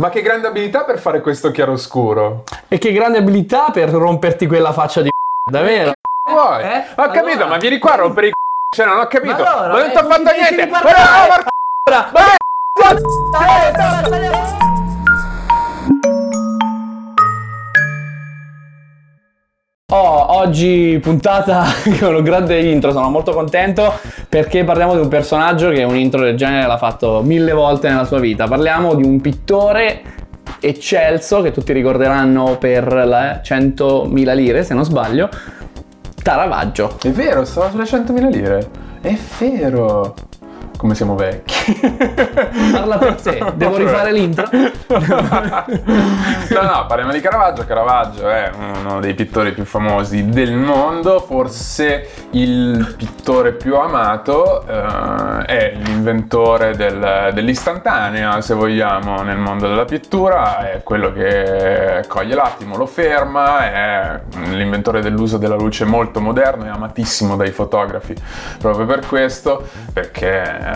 Ma che grande abilità per fare questo chiaroscuro. E che grande abilità per romperti quella faccia di davvero. Vuoi? Eh? Ho capito, Allora- ma vieni qua a rompere i c***i. Cioè, non ho capito. Ma allora, Ma non ti eh, ho fatto niente. Ma no, porca- Ora, Ma- Oh, oggi puntata con un grande intro, sono molto contento perché parliamo di un personaggio che un intro del genere l'ha fatto mille volte nella sua vita. Parliamo di un pittore eccelso che tutti ricorderanno per le 100.000 lire, se non sbaglio, Caravaggio. È vero, stava sulle 100.000 lire. È vero. Come siamo vecchi. Parla per te, devo rifare l'intro? no, no, parliamo di Caravaggio. Caravaggio è uno dei pittori più famosi del mondo, forse il pittore più amato, eh, è l'inventore del- dell'istantanea, se vogliamo, nel mondo della pittura, è quello che coglie l'attimo, lo ferma, è l'inventore dell'uso della luce molto moderno e amatissimo dai fotografi, proprio per questo, perché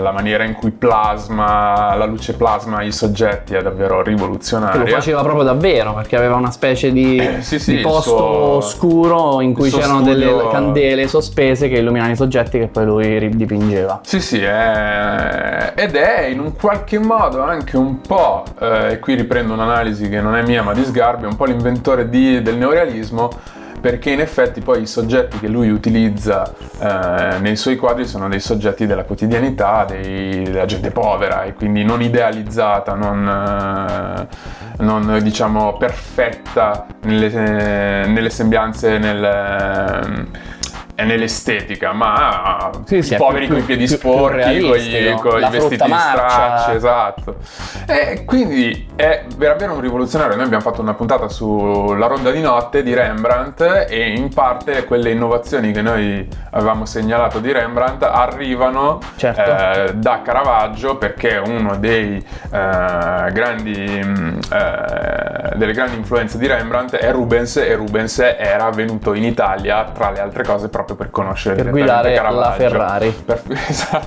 la maniera in cui plasma, la luce plasma i soggetti è davvero Che rivoluzionaria. lo faceva proprio davvero perché aveva una specie di, Eh, sì, sì, di posto suo- oscuro in cui c'erano studio- delle candele sospese che illuminavano i soggetti che poi lui ridipingeva. Sì, sì, è- ed è in un qualche modo anche un po', eh, e qui riprendo un'analisi che non è mia ma di Sgarbi, un po' l'inventore di- del neorealismo, perché in effetti poi i soggetti che lui utilizza eh, nei suoi quadri sono dei soggetti della quotidianità, dei- della gente povera e quindi non idealizzata, non, eh, non, diciamo perfetta nelle, nelle sembianze, nel, e nell'estetica, ma Sì, sì, i è poveri con i piedi più- più sporchi, realistico. con i vestiti marcia. stracci, esatto. E quindi è davvero un rivoluzionario. Noi abbiamo fatto una puntata sulla ronda di notte di Rembrandt e in parte quelle innovazioni che noi avevamo segnalato di Rembrandt arrivano Certo. eh, da Caravaggio perché uno dei eh, grandi mh, eh, delle grandi influenze di Rembrandt è Rubens e Rubens era venuto in Italia tra le altre cose proprio per conoscere Per guidare la. Ferrari. Per- esatto.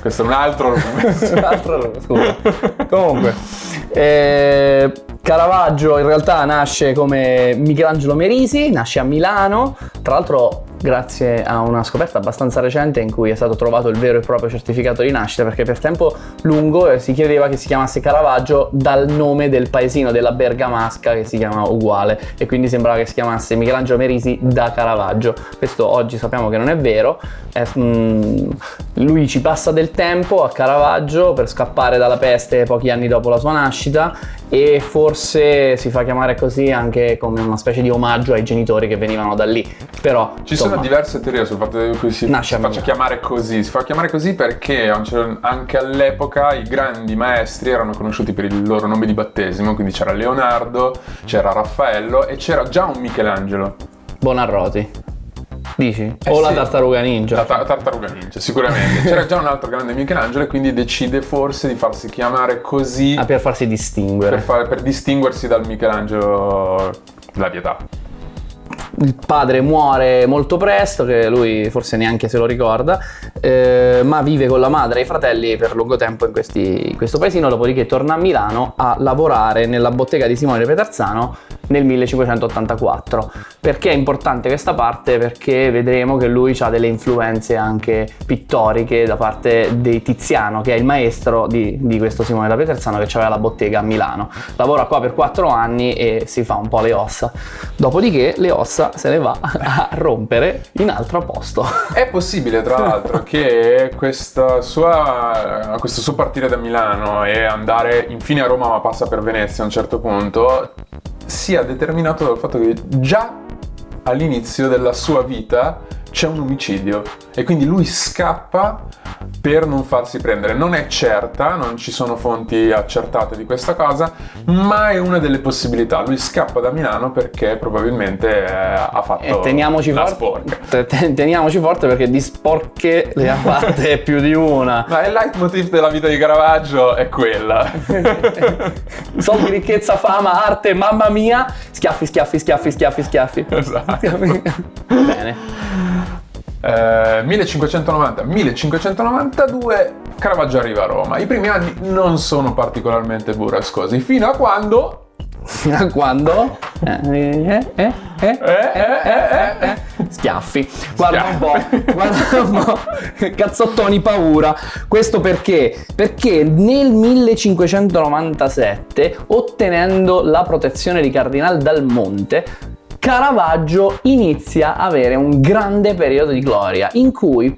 Questo è un altro. Un altro- scusa. Comunque, eh, Caravaggio in realtà nasce come Michelangelo Merisi, nasce a Milano, tra l'altro grazie a una scoperta abbastanza recente in cui è stato trovato il vero e proprio certificato di nascita perché per tempo lungo eh, si chiedeva che si chiamasse Caravaggio dal nome del paesino della Bergamasca che si chiama uguale e quindi sembrava che si chiamasse Michelangelo Merisi da Caravaggio. Questo oggi sappiamo che non è vero, è, mm, lui ci passa del tempo a Caravaggio per scappare dalla peste pochi anni dopo la sua nascita e forse si fa chiamare così anche come una specie di omaggio ai genitori che venivano da lì. Però Ci insomma, sono diverse teorie sul fatto che si, Nasce faccia chiamare così. Si fa chiamare così perché a un cer- anche all'epoca i grandi maestri erano conosciuti per il loro nome di battesimo, quindi c'era Leonardo, c'era Raffaello e c'era già un Michelangelo. Buonarroti. Dici? Eh o la sì. tartaruga ninja? La ta- tartaruga ninja, sicuramente. C'era già un altro grande Michelangelo e quindi decide forse di farsi chiamare così Ah, per farsi distinguere. per, fare- per distinguersi dal Michelangelo della pietà. Il padre muore molto presto, che lui forse neanche se lo ricorda, eh, ma vive con la madre e i fratelli per lungo tempo in, questi- in questo paesino, dopodiché torna a Milano a lavorare nella bottega di Simone Peterzano nel 1584. Perché è importante questa parte? Perché vedremo che lui ha delle influenze anche pittoriche da parte di Tiziano, che è il maestro di, di questo Simone da Peterzano che aveva la bottega a Milano. Lavora qua per quattro anni e si fa un po' le ossa. Dopodiché le ossa se le va a rompere in altro posto. È possibile, tra l'altro, che questa sua, questo suo partire da Milano e andare infine a Roma, ma passa per Venezia a un certo punto, sia determinato dal fatto che già all'inizio della sua vita c'è un omicidio e quindi lui scappa per non farsi prendere. Non è certa, non ci sono fonti accertate di questa cosa, ma è una delle possibilità. Lui scappa da Milano perché probabilmente eh, ha fatto E teniamoci la forte, sporca. te- teniamoci forte perché di sporche le ha fatte più di una. Ma il leitmotiv della vita di Caravaggio è quella. Soldi, ricchezza, fama, arte, mamma mia. Schiaffi, schiaffi, schiaffi, schiaffi, schiaffi. esatto. Bene. Eh, 1590-1592 Caravaggio arriva a Roma. I primi anni non sono particolarmente burrascosi, fino a quando Fino a quando? Eh, eh, eh, eh, eh, eh, Schiaffi. Guarda un po', guarda un po'. Cazzottoni paura. Questo perché? Perché nel 1597, ottenendo la protezione di Cardinal Dal Monte, Caravaggio inizia a avere un grande periodo di gloria in cui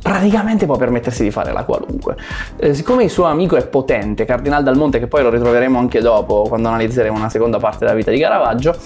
praticamente può permettersi di fare la qualunque. Eh, siccome il suo amico è potente, Cardinal Dal Monte, che poi lo ritroveremo anche dopo quando analizzeremo una seconda parte della vita di Caravaggio,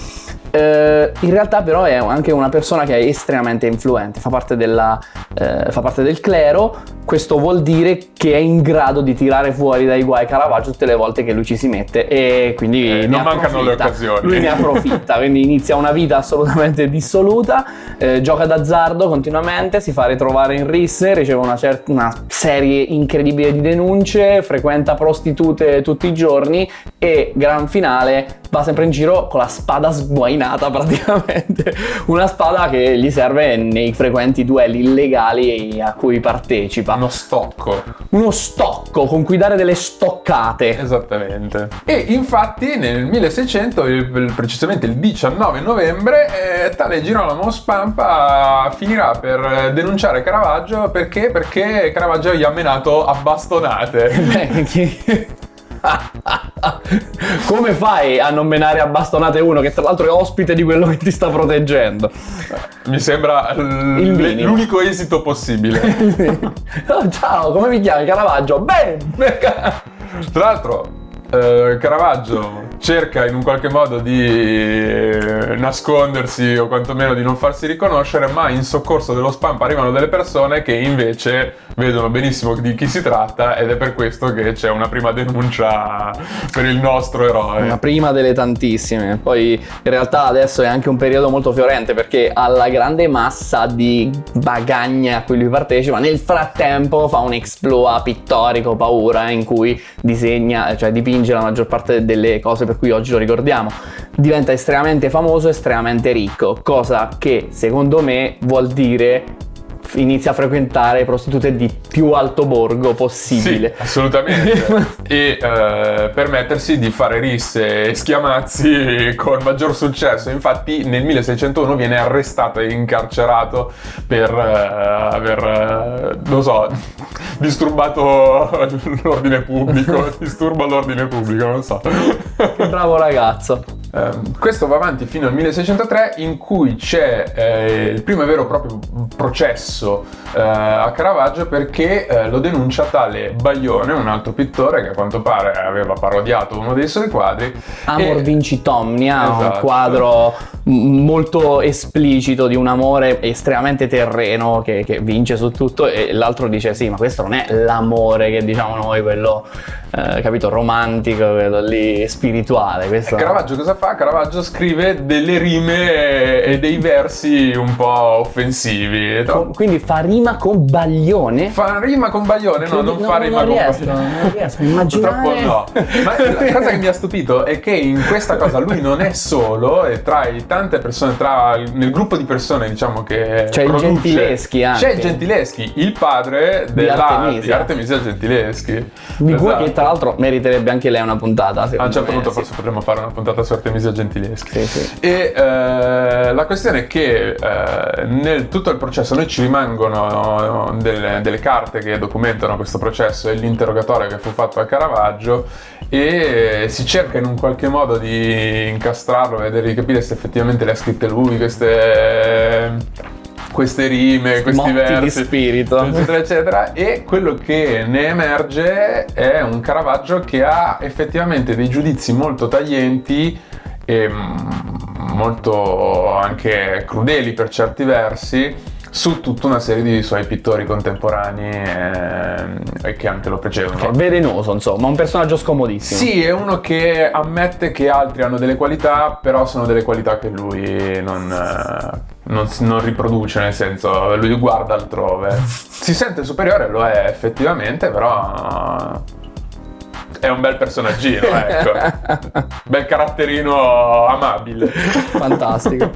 eh, in realtà però è anche una persona che è estremamente influente, fa parte, della, eh, fa parte, del clero, questo vuol dire che è in grado di tirare fuori dai guai Caravaggio tutte le volte che lui ci si mette e quindi eh, non mancano le occasioni. Lui ne approfitta, quindi inizia una vita assolutamente dissoluta, eh, gioca d'azzardo continuamente, si fa ritrovare in risse, riceve una, cer- una serie incredibile di denunce, frequenta prostitute tutti i giorni e gran finale va sempre in giro con la spada sguainata praticamente, una spada che gli serve nei frequenti duelli illegali a cui partecipa. Uno stocco. Uno stocco con cui dare delle stoccate. Esattamente. E infatti nel 1600, il, precisamente il 19 novembre, eh, tale Girolamo Spampa finirà per denunciare Caravaggio perché? Perché Caravaggio gli ha menato a bastonate. Beh. Come fai a non menare a bastonate uno che tra l'altro è ospite di quello che ti sta proteggendo? Mi sembra l- l'unico esito possibile. oh, ciao, come mi chiami? Caravaggio? Bene! Tra l'altro, eh, Caravaggio cerca in un qualche modo di eh, nascondersi o quantomeno di non farsi riconoscere, ma in soccorso dello spam arrivano delle persone che invece vedono benissimo di chi si tratta ed è per questo che c'è una prima denuncia per il nostro eroe. Una prima delle tantissime. Poi in realtà adesso è anche un periodo molto fiorente perché alla grande massa di bagagne a cui lui partecipa, nel frattempo fa un exploit pittorico, paura, in cui disegna, cioè dipinge la maggior parte delle cose per cui oggi lo ricordiamo. Diventa estremamente famoso, estremamente ricco, cosa che secondo me vuol dire inizia a frequentare prostitute di più alto borgo possibile. Sì, assolutamente. e eh, permettersi di fare risse e schiamazzi con maggior successo. Infatti nel 1601 viene arrestato e incarcerato per eh, aver, eh, non so, disturbato l'ordine pubblico. Disturba l'ordine pubblico, non so. Che bravo ragazzo. Uh, questo va avanti fino al 1603 in cui c'è eh, il primo e vero proprio processo eh, a Caravaggio perché eh, lo denuncia tale Baglione, un altro pittore che a quanto pare aveva parodiato uno dei suoi quadri. Amor e... Vinci Tomnia, esatto. un quadro molto esplicito di un amore estremamente terreno che, che, vince su tutto e l'altro dice sì ma questo non è l'amore che diciamo noi quello eh, capito romantico quello lì spirituale questo... Caravaggio cosa fa? Caravaggio scrive delle rime e dei versi un po' offensivi con, quindi fa rima con Baglione? fa rima con Baglione? no non, non fa rima non con riesco, Baglione non riesco a immaginare purtroppo no ma la cosa che mi ha stupito è che in questa cosa lui non è solo e tra i tante persone, tra, nel gruppo di persone diciamo che c'è produce, il Gentileschi anche. C'è il Gentileschi, il padre di della, Artemisia. di Artemisia Gentileschi. Di cui Esatto. che tra l'altro meriterebbe anche lei una puntata. A un certo me, punto sì. forse potremmo fare una puntata su Artemisia Gentileschi. Sì, sì. E eh, la questione è che eh, nel tutto il processo noi ci rimangono delle, delle carte che documentano questo processo e l'interrogatorio che fu fatto a Caravaggio e si cerca in un qualche modo di incastrarlo, vedere di capire se effettivamente le ha scritte lui queste queste rime, questi Motti versi di spirito. eccetera eccetera e quello che ne emerge è un Caravaggio che ha effettivamente dei giudizi molto taglienti e mm, molto anche crudeli per certi versi su tutta una serie di suoi pittori contemporanei ehm, e che anche lo precedevano. Che è velenoso, insomma, un personaggio scomodissimo. Sì, è uno che ammette che altri hanno delle qualità, però sono delle qualità che lui non, eh, non non riproduce, nel senso, lui guarda altrove. Si sente superiore, lo è effettivamente, però è un bel personaggino, ecco. bel caratterino amabile. Fantastico.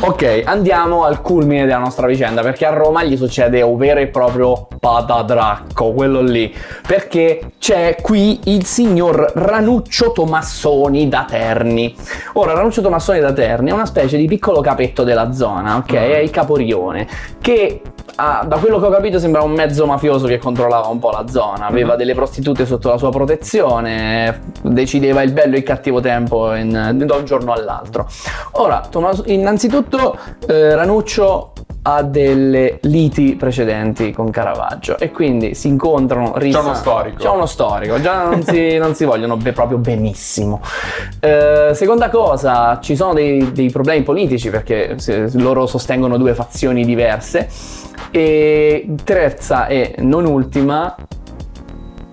ok, andiamo al culmine della nostra vicenda, perché a Roma gli succede un vero e proprio patadracco, quello lì. Perché c'è qui il signor Ranuccio Tomassoni da Terni. Ora, Ranuccio Tomassoni da Terni è una specie di piccolo capetto della zona, ok? È il caporione, che ah, da quello che ho capito sembra un mezzo mafioso che controllava un po' la zona, aveva delle prostitute sotto la sua protezione, decideva il bello e il cattivo tempo in- da un giorno all'altro. Ora, Tomas- innanzitutto eh, Ranuccio ha delle liti precedenti con Caravaggio e quindi si incontrano C'è uno storico. c'è uno storico già non si, non si vogliono be- proprio benissimo Eh, seconda cosa ci sono dei, dei problemi politici perché se- loro sostengono due fazioni diverse e terza e non ultima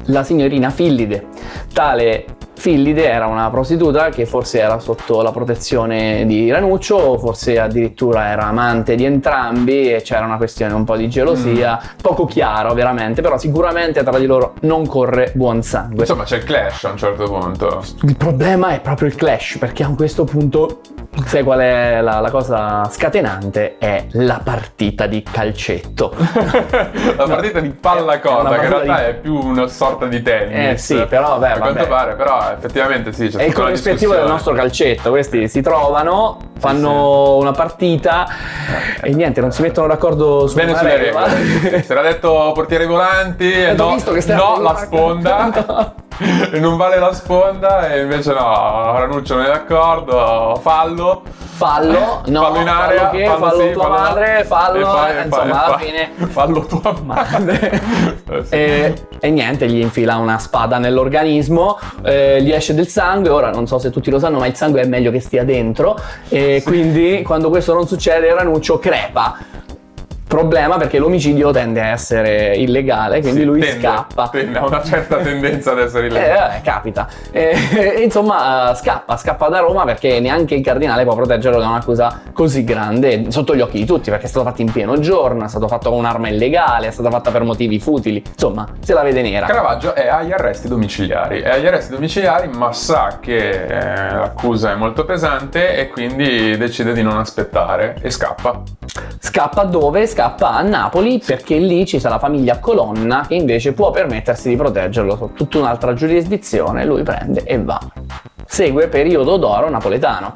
la signorina Fillide. Tale Fillide era una prostituta che forse era sotto la protezione di Ranuccio o forse addirittura era amante di entrambi e c'era una questione un po' di gelosia, poco chiaro veramente, però sicuramente tra di loro non corre buon sangue. Insomma, c'è il clash a un certo punto. Il problema è proprio il clash, perché a questo punto, sai qual è la, la cosa scatenante? È la partita di calcetto. La partita di pallacorda, che in realtà di- è più una sorta di tennis. Eh sì, però, beh, A quanto vabbè. pare, però effettivamente sì, c'è È il corrispettivo del nostro calcetto. Questi si trovano, fanno una partita e niente, non si mettono d'accordo su Bene sulle regole. Si era detto portieri volanti, Eh, no, no la sponda. E non vale la sponda e invece no, Ranuccio non è d'accordo, fallo. Fallo, no, fallo in area, fallo che, fallo sì, tua fallo madre, fallo, eh, e insomma, fai- alla fine- Fallo tua madre. Eh, sì. E, e niente, gli infila una spada nell'organismo, eh, gli esce del sangue. Ora non so se tutti lo sanno, ma il sangue è meglio che stia dentro. E quindi quando questo non succede, Ranuccio crepa. Problema perché l'omicidio tende a essere illegale, quindi Sì, lui tende, scappa. tende, ha una certa tendenza ad essere Eh, illegale. vabbè, capita. E, e insomma, scappa, scappa da Roma perché neanche il cardinale può proteggerlo da un'accusa così grande sotto gli occhi di tutti, perché è stato fatto in pieno giorno, è stato fatto con un'arma illegale, è stata fatta per motivi futili. Insomma, se la vede nera. Caravaggio è agli arresti domiciliari. È agli arresti domiciliari, ma sa che eh, l'accusa è molto pesante e quindi decide di non aspettare e scappa. Scappa dove? Scappa a Napoli perché lì ci sta la famiglia Colonna che invece può permettersi di proteggerlo su tutta un'altra giurisdizione. Lui prende e va. Segue periodo d'oro napoletano.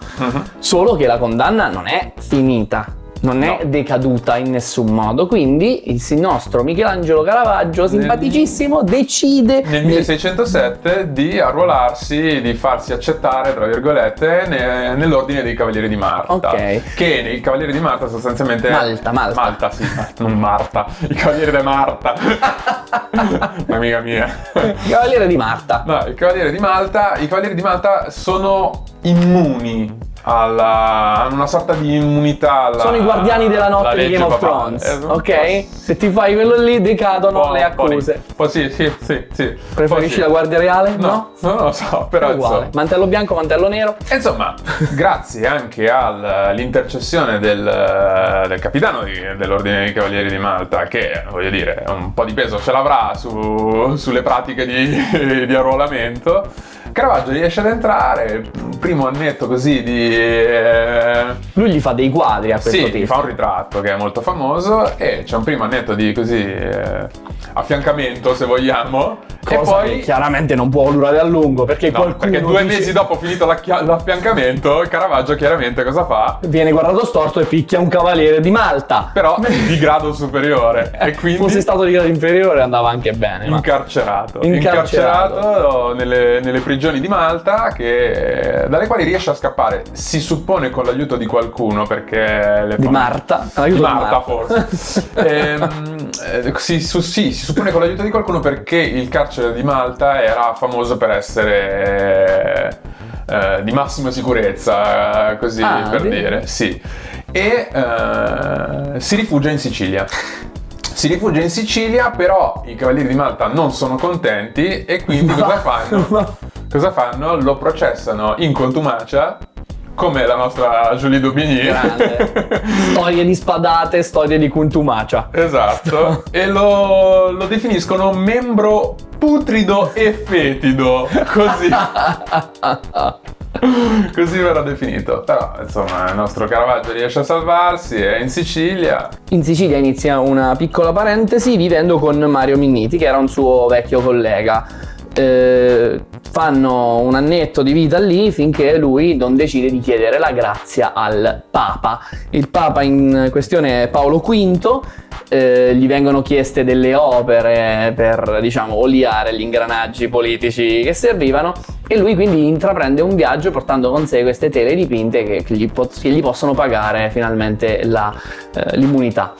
Solo che la condanna non è finita. Non è No. decaduta in nessun modo, quindi il nostro Michelangelo Caravaggio, simpaticissimo, decide Nel nel- 1607 di arruolarsi, di farsi accettare, tra virgolette, ne- nell'ordine dei Cavalieri di Marta. Ok. Che i Cavalieri di Marta sostanzialmente... Malta, Malta. Malta, sì, non Marta. I Cavalieri di Marta. Amica mia. Cavaliere di Marta. No, i Cavalieri di Malta, i Cavalieri di Malta sono immuni alla, hanno una sorta di immunità alla Sono i guardiani della notte di Game of. Thrones, Eh, ok? Se ti fai quello lì decadono po'- le accuse. Po' sì, sì, sì, sì. Preferisci Po' la sì. Guardia Reale? No, non lo so, però È uguale. insomma. Mantello bianco, mantello nero. Insomma, grazie anche all'intercessione del, del capitano di- dell'Ordine dei Cavalieri di Malta, che voglio dire, un po' di peso ce l'avrà su- sulle pratiche di, di arruolamento, Caravaggio riesce ad entrare, primo annetto così di... eh, Lui gli fa dei quadri a questo sì, tipo. gli fa un ritratto che è molto famoso e c'è un primo annetto di così eh, affiancamento se vogliamo Cosa e poi chiaramente non può durare a lungo perché No, qualcuno perché due dice- mesi dopo finito l'affiancamento, Caravaggio chiaramente cosa fa? viene guardato storto e picchia un cavaliere di Malta. Però di grado superiore e quindi Fosse stato di grado inferiore andava anche bene. ma- incarcerato. Incarcerato. Incarcerato nelle, nelle prigioni di Malta che- dalle quali riesce a scappare, si suppone con l'aiuto di qualcuno perché... Le Di Marta. Di Aiuto di Marta, Marta. forse. Ehm, eh, si, su- sì, si suppone con l'aiuto di qualcuno perché il carcere di Malta era famoso per essere eh, di massima sicurezza, così Ah, per di- dire. Sì. E eh, si rifugia in Sicilia. Si rifugia in Sicilia, però i cavalieri di Malta non sono contenti e quindi cosa fanno? Ma- Cosa fanno? Lo processano in contumacia come la nostra Julie Daubigny. Grande. storie di spadate, storie di contumacia. Esatto. e lo, lo definiscono membro putrido e fetido. Così. Così verrà definito. Però, insomma, il nostro Caravaggio riesce a salvarsi, è in Sicilia. In Sicilia inizia una piccola parentesi vivendo con Mario Minniti, che era un suo vecchio collega. Eh, fanno un annetto di vita lì finché lui non decide di chiedere la grazia al Papa. Il Papa in questione è Paolo V eh, gli vengono chieste delle opere per, diciamo, oliare gli ingranaggi politici che servivano e lui quindi intraprende un viaggio portando con sé queste tele dipinte che, che, gli, po- che gli, possono pagare finalmente la, eh, l'immunità.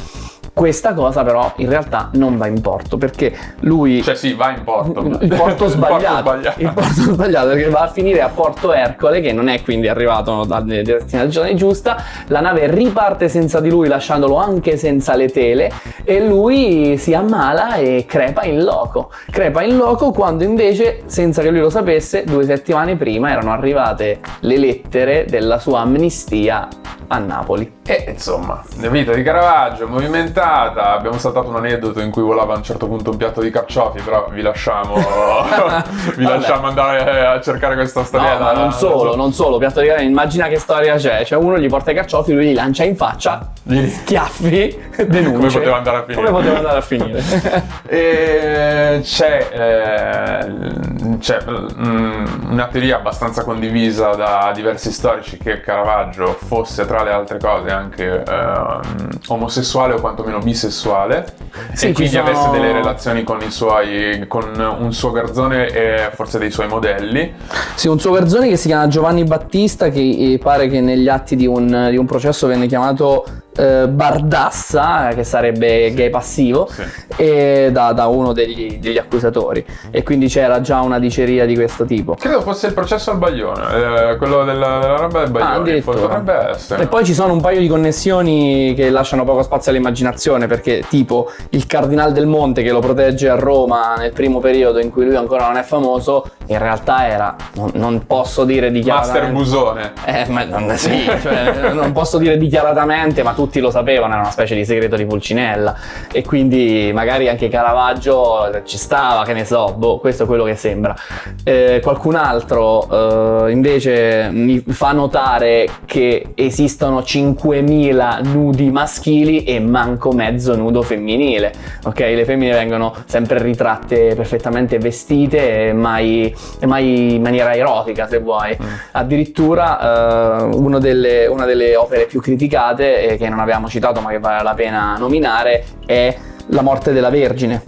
Questa cosa però in realtà non va in porto perché lui... Cioè sì, va in porto. Il porto sbagliato. il, porto sbagliato. il porto sbagliato perché va a finire a Porto Ercole che non è quindi arrivato alla destinazione giusta. La nave riparte senza di lui lasciandolo anche senza le tele e lui si ammala e crepa in loco. Crepa in loco quando invece, senza che lui lo sapesse, due settimane prima erano arrivate le lettere della sua amnistia a Napoli. E insomma, la vita di Caravaggio movimentata, abbiamo saltato un aneddoto in cui volava a un certo punto un piatto di carciofi, però vi lasciamo, vi lasciamo andare a cercare questa storia. No, ma non solo, non solo, piatto di carciofi, immagina che storia c'è, cioè uno gli porta i carciofi, lui li lancia in faccia, gli schiaffi, denunce. Come poteva andare a finire? Come poteva andare a finire? e c'è, eh, c'è mm, una teoria abbastanza condivisa da diversi storici che Caravaggio fosse tra le altre cose anche ehm, omosessuale o quantomeno bisessuale. Sì, e quindi sono... avesse delle relazioni con i suoi con un suo garzone e forse dei suoi modelli. Sì un suo garzone che si chiama Giovanni Battista che eh, pare che negli atti di un, di un processo venne chiamato eh, Bardassa, che sarebbe gay passivo, sì. da, da, uno degli, degli, accusatori. E quindi c'era già una diceria di questo tipo. Credo fosse il processo al Baglione, eh, quello della, della roba del Baglione. Ah, potrebbe essere. E poi ci sono un paio di connessioni che lasciano poco spazio all'immaginazione, perché tipo il Cardinal del Monte che lo protegge a Roma nel primo periodo in cui lui ancora non è famoso, in realtà era, non, non posso dire dichiaratamente... Master Busone. Eh, ma non, sì, cioè, non posso dire dichiaratamente, ma tutti lo sapevano, era una specie di segreto di Pulcinella e quindi magari anche Caravaggio ci stava, che ne so, boh, questo è quello che sembra. Eh, qualcun altro eh, invece mi fa notare che esistono 5000 nudi maschili e manco mezzo nudo femminile, ok? Le femmine vengono sempre ritratte perfettamente vestite, mai, mai in maniera erotica se vuoi. Mm. Addirittura eh, delle, una delle opere più criticate e che non abbiamo citato ma che vale la pena nominare è La morte della Vergine.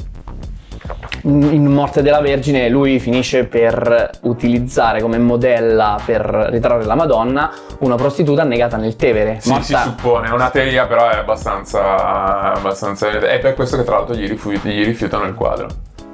In Morte della Vergine lui finisce per utilizzare come modella per ritrarre la Madonna una prostituta annegata nel Tevere. Sì, morta... si suppone, è una teoria però è abbastanza, abbastanza... È per questo che tra l'altro gli, rifiut- gli rifiutano il quadro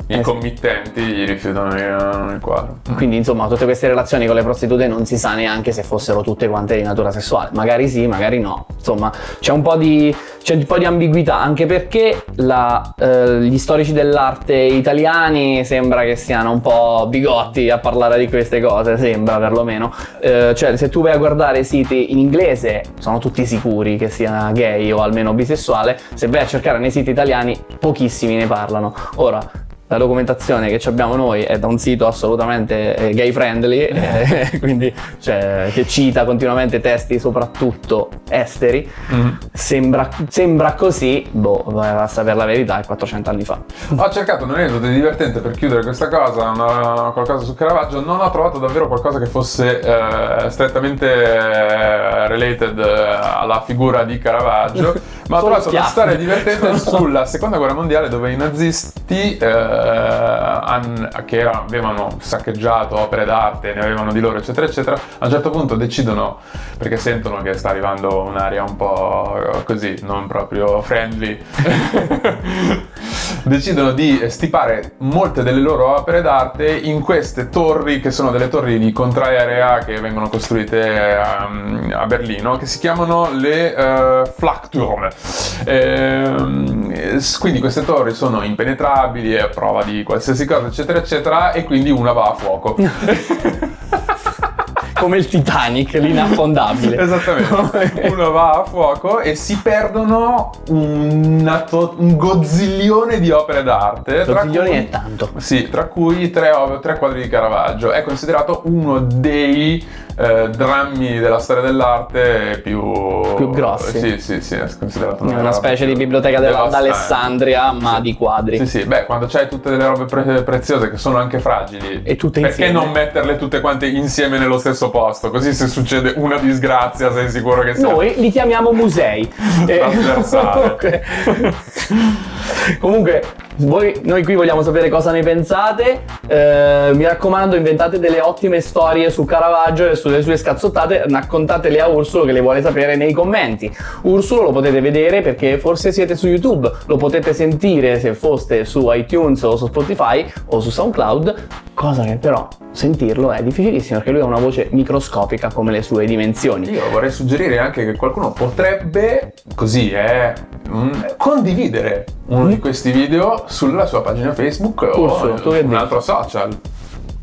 i eh committenti gli rifiutano il quadro. Quindi insomma tutte queste relazioni con le prostitute non si sa neanche se fossero tutte quante di natura sessuale, magari sì, magari no, insomma c'è un po' di, c'è un po di ambiguità anche perché la, eh, gli storici dell'arte italiani sembra che siano un po' bigotti a parlare di queste cose, sembra perlomeno, eh, cioè se tu vai a guardare siti in inglese sono tutti sicuri che sia gay o almeno bisessuale, se vai a cercare nei siti italiani pochissimi ne parlano. Ora, la documentazione che abbiamo noi è da un sito assolutamente eh, gay friendly, eh, quindi cioè, che cita continuamente testi soprattutto esteri. Mm-hmm. Sembra, sembra, così, boh, a sapere la verità, è 400 anni fa. Ho cercato un aneddoto divertente per chiudere questa cosa, una, qualcosa su Caravaggio, non ho trovato davvero qualcosa che fosse eh, strettamente eh, related alla figura di Caravaggio, ma ho trovato una storia divertente sulla seconda guerra mondiale dove i nazisti eh, eh, che avevano saccheggiato opere d'arte, ne avevano di loro, eccetera, eccetera, a un certo punto decidono, perché sentono che sta arrivando un'area un po' così, non proprio friendly, decidono di stipare molte delle loro opere d'arte in queste torri, che sono delle torri di contraerea che vengono costruite a, ehm, a Berlino, che si chiamano le uh, Flakturm. E, quindi queste torri sono impenetrabili, è prova di qualsiasi cosa, eccetera, eccetera, e quindi una va a fuoco. come il Titanic, l'inaffondabile. Esattamente. Uno va a fuoco e si perdono una to- un gozzillione di opere d'arte. cui- è tanto. Sì, tra cui tre, tre quadri di Caravaggio. È considerato uno dei eh, drammi della storia dell'arte più... Più grossi. Sì, sì, sì, è considerato una roba specie di biblioteca della- d'Alessandria, ma di quadri. Sì, sì, beh, quando c'hai tutte delle robe pre- preziose che sono anche fragili. E tutte Perché insieme. non metterle tutte quante insieme nello stesso posto? Così se succede una disgrazia sei sicuro che sia... Noi li chiamiamo musei. Eh, comunque, comunque, voi- noi qui vogliamo sapere cosa ne pensate. Eh, mi raccomando, inventate delle ottime storie su Caravaggio e sulle sue scazzottate. Raccontatele a Ursulo che le vuole sapere nei commenti. Ursulo lo potete vedere perché forse siete su YouTube, lo potete sentire se foste su iTunes o su Spotify o su SoundCloud. Cosa che però sentirlo è difficilissimo perché lui ha una voce microscopica come le sue dimensioni. Io vorrei suggerire anche che qualcuno potrebbe, così, eh, mm, condividere uno di questi video sulla sua pagina Facebook tu o che un altro social.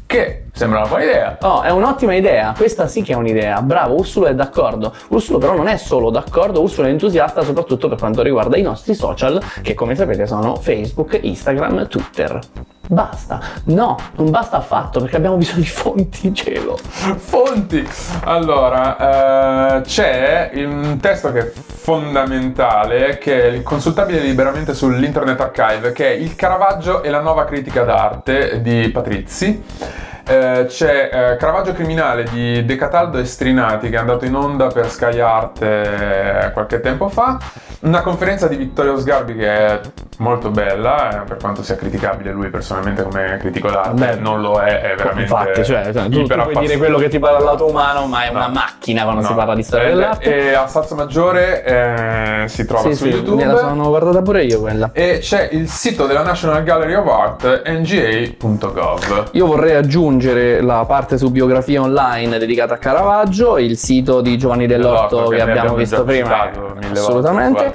Che sembra una buona idea. Oh, è un'ottima idea, questa sì che è un'idea. Bravo, Ursulo è d'accordo. Ursulo però non è solo d'accordo, Ursulo è entusiasta soprattutto per quanto riguarda i nostri social, che come sapete sono Facebook, Instagram, Twitter. Basta. No, non basta affatto, perché abbiamo bisogno di fonti, cielo. Fonti. Allora, eh, c'è un testo che è fondamentale, che è consultabile liberamente sull'Internet Archive, che è Il Caravaggio e la nuova critica d'arte di Patrizi. Eh, c'è eh, Caravaggio criminale di De Cataldo e Strinati che è andato in onda per Sky Art eh, qualche tempo fa. Una conferenza di Vittorio Sgarbi che è molto bella, eh, per quanto sia criticabile lui personalmente come critico d'arte, Beh, non lo è, è veramente Infatti, cioè, cioè, tu, tu puoi dire quello che ti parla al lato umano, ma è No. una macchina quando No. si parla di storia dell'arte. E a Salsa Maggiore si trova sì, su sì, YouTube. me la sono guardata pure io quella. E c'è il sito della National Gallery of Art, nga.gov. Io vorrei aggiungere la parte su biografia online dedicata a Caravaggio, il sito di Giovanni Dell'Orto che, ne abbiamo già visto prima. Assolutamente.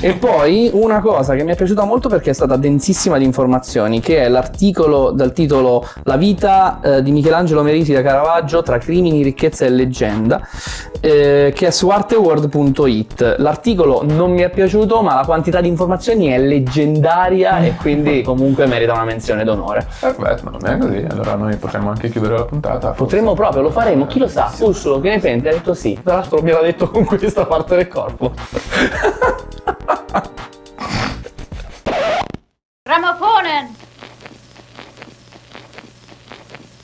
E poi una cosa che mi è piaciuta molto perché è stata densissima di informazioni, che è l'articolo dal titolo La vita eh, di Michelangelo Merisi da Caravaggio tra crimini, ricchezza e leggenda, eh, che è su arteword.it. L'articolo non mi è piaciuto, ma la quantità di informazioni è leggendaria e quindi comunque merita una menzione d'onore. Perfetto, non è così. Allora noi potremmo anche chiudere la puntata. Potremmo forse. proprio, lo faremo, chi lo sa. Sì. Ursula, che ne pensi? Ha detto sì. Tra l'altro mi era detto con questa parte del corpo.